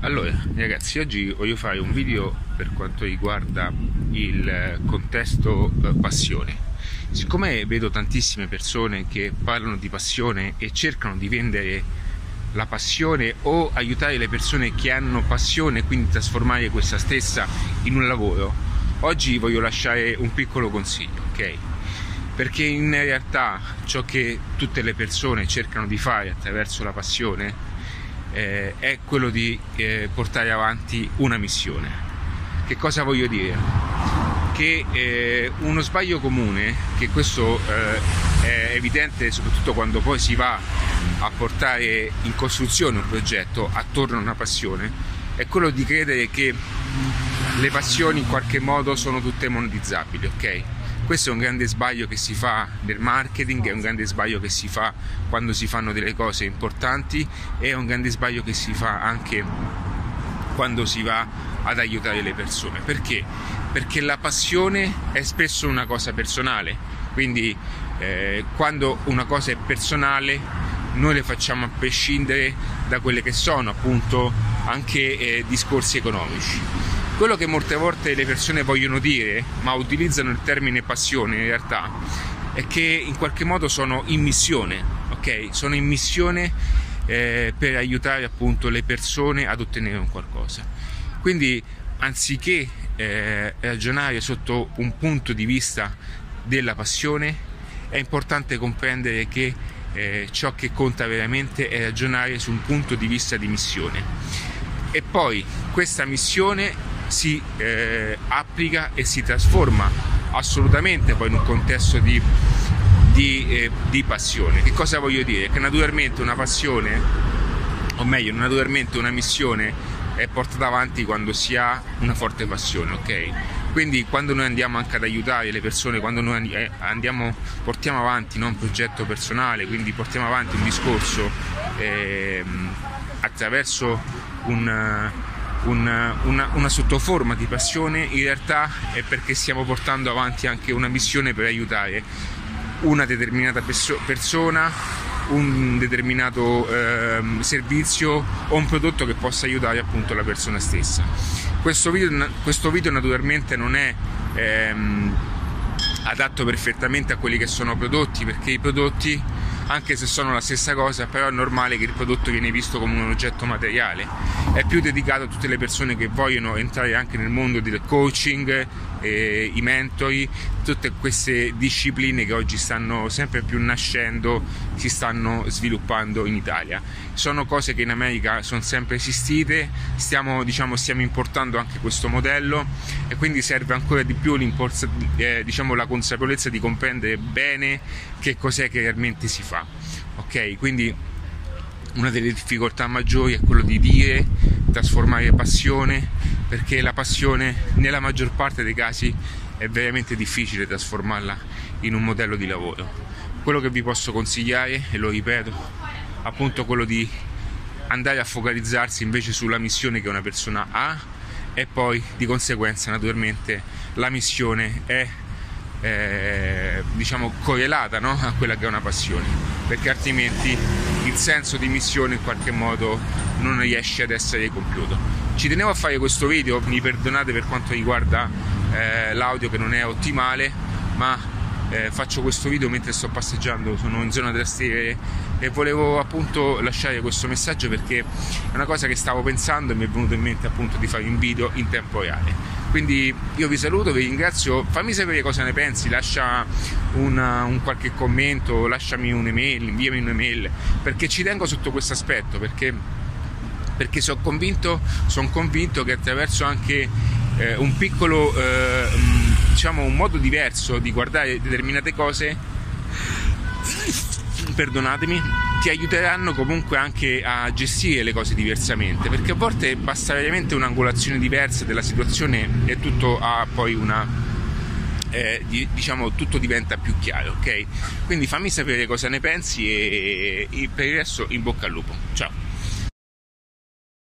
Allora, ragazzi, oggi voglio fare un video per quanto riguarda il contesto eh, passione. Siccome vedo tantissime persone che parlano di passione e cercano di vendere la passione o aiutare le persone che hanno passione, quindi trasformare questa stessa in un lavoro, oggi voglio lasciare un piccolo consiglio, ok? Perché in realtà ciò che tutte le persone cercano di fare attraverso la passione eh, è quello di eh, portare avanti una missione. Che cosa voglio dire? Che eh, uno sbaglio comune, che questo eh, è evidente soprattutto quando poi si va a portare in costruzione un progetto attorno a una passione, è quello di credere che le passioni in qualche modo sono tutte monetizzabili, ok? Questo è un grande sbaglio che si fa nel marketing, è un grande sbaglio che si fa quando si fanno delle cose importanti è un grande sbaglio che si fa anche quando si va ad aiutare le persone. Perché? Perché la passione è spesso una cosa personale, quindi eh, quando una cosa è personale noi le facciamo a prescindere da quelle che sono appunto anche eh, discorsi economici. Quello che molte volte le persone vogliono dire, ma utilizzano il termine passione in realtà, è che in qualche modo sono in missione, ok? Sono in missione eh, per aiutare appunto le persone ad ottenere un qualcosa. Quindi anziché eh, ragionare sotto un punto di vista della passione, è importante comprendere che eh, ciò che conta veramente è ragionare su un punto di vista di missione. E poi questa missione si eh, applica e si trasforma assolutamente poi in un contesto di, di, eh, di, passione. Che cosa voglio dire? Che naturalmente una passione, o meglio, naturalmente una missione è portata avanti quando si ha una forte passione, ok? Quindi quando noi andiamo anche ad aiutare le persone, quando noi eh, andiamo, portiamo avanti no, un progetto personale, quindi portiamo avanti un discorso eh, attraverso un una, una, una sottoforma di passione, in realtà è perché stiamo portando avanti anche una missione per aiutare una determinata perso- persona, un determinato eh, servizio o un prodotto che possa aiutare appunto la persona stessa. Questo video, questo video naturalmente non è ehm, adatto perfettamente a quelli che sono prodotti perché i prodotti anche se sono la stessa cosa, però è normale che il prodotto viene visto come un oggetto materiale. È più dedicato a tutte le persone che vogliono entrare anche nel mondo del coaching, eh, i mentori, tutte queste discipline che oggi stanno sempre più nascendo, si stanno sviluppando in Italia. Sono cose che in America sono sempre esistite, stiamo, diciamo, stiamo importando anche questo modello e quindi serve ancora di più eh, diciamo, la consapevolezza di comprendere bene che cos'è che realmente si fa. Ok, quindi una delle difficoltà maggiori è quello di dire, trasformare passione, perché la passione nella maggior parte dei casi è veramente difficile trasformarla in un modello di lavoro. Quello che vi posso consigliare, e lo ripeto, appunto quello di andare a focalizzarsi invece sulla missione che una persona ha e poi di conseguenza naturalmente la missione è eh, diciamo correlata no? a quella che è una passione perché altrimenti senso di missione in qualche modo non riesce ad essere compiuto. Ci tenevo a fare questo video mi perdonate per quanto riguarda eh, l'audio che non è ottimale ma eh, faccio questo video mentre sto passeggiando, sono in zona Trastevere e volevo appunto lasciare questo messaggio perché è una cosa che stavo pensando e mi è venuto in mente appunto di fare un video in tempo reale. Quindi io vi saluto, vi ringrazio, fammi sapere cosa ne pensi, lascia una, un qualche commento, lasciami un'email, inviami un'email, perché ci tengo sotto questo aspetto, perché, perché sono convinto, son convinto che attraverso anche eh, un piccolo, eh, diciamo, un modo diverso di guardare determinate cose, perdonatemi, ti aiuteranno comunque anche a gestire le cose diversamente, perché a volte basta veramente un'angolazione diversa della situazione e tutto ha poi una eh, diciamo tutto diventa più chiaro, ok? Quindi fammi sapere cosa ne pensi e, e per il resto in bocca al lupo. Ciao!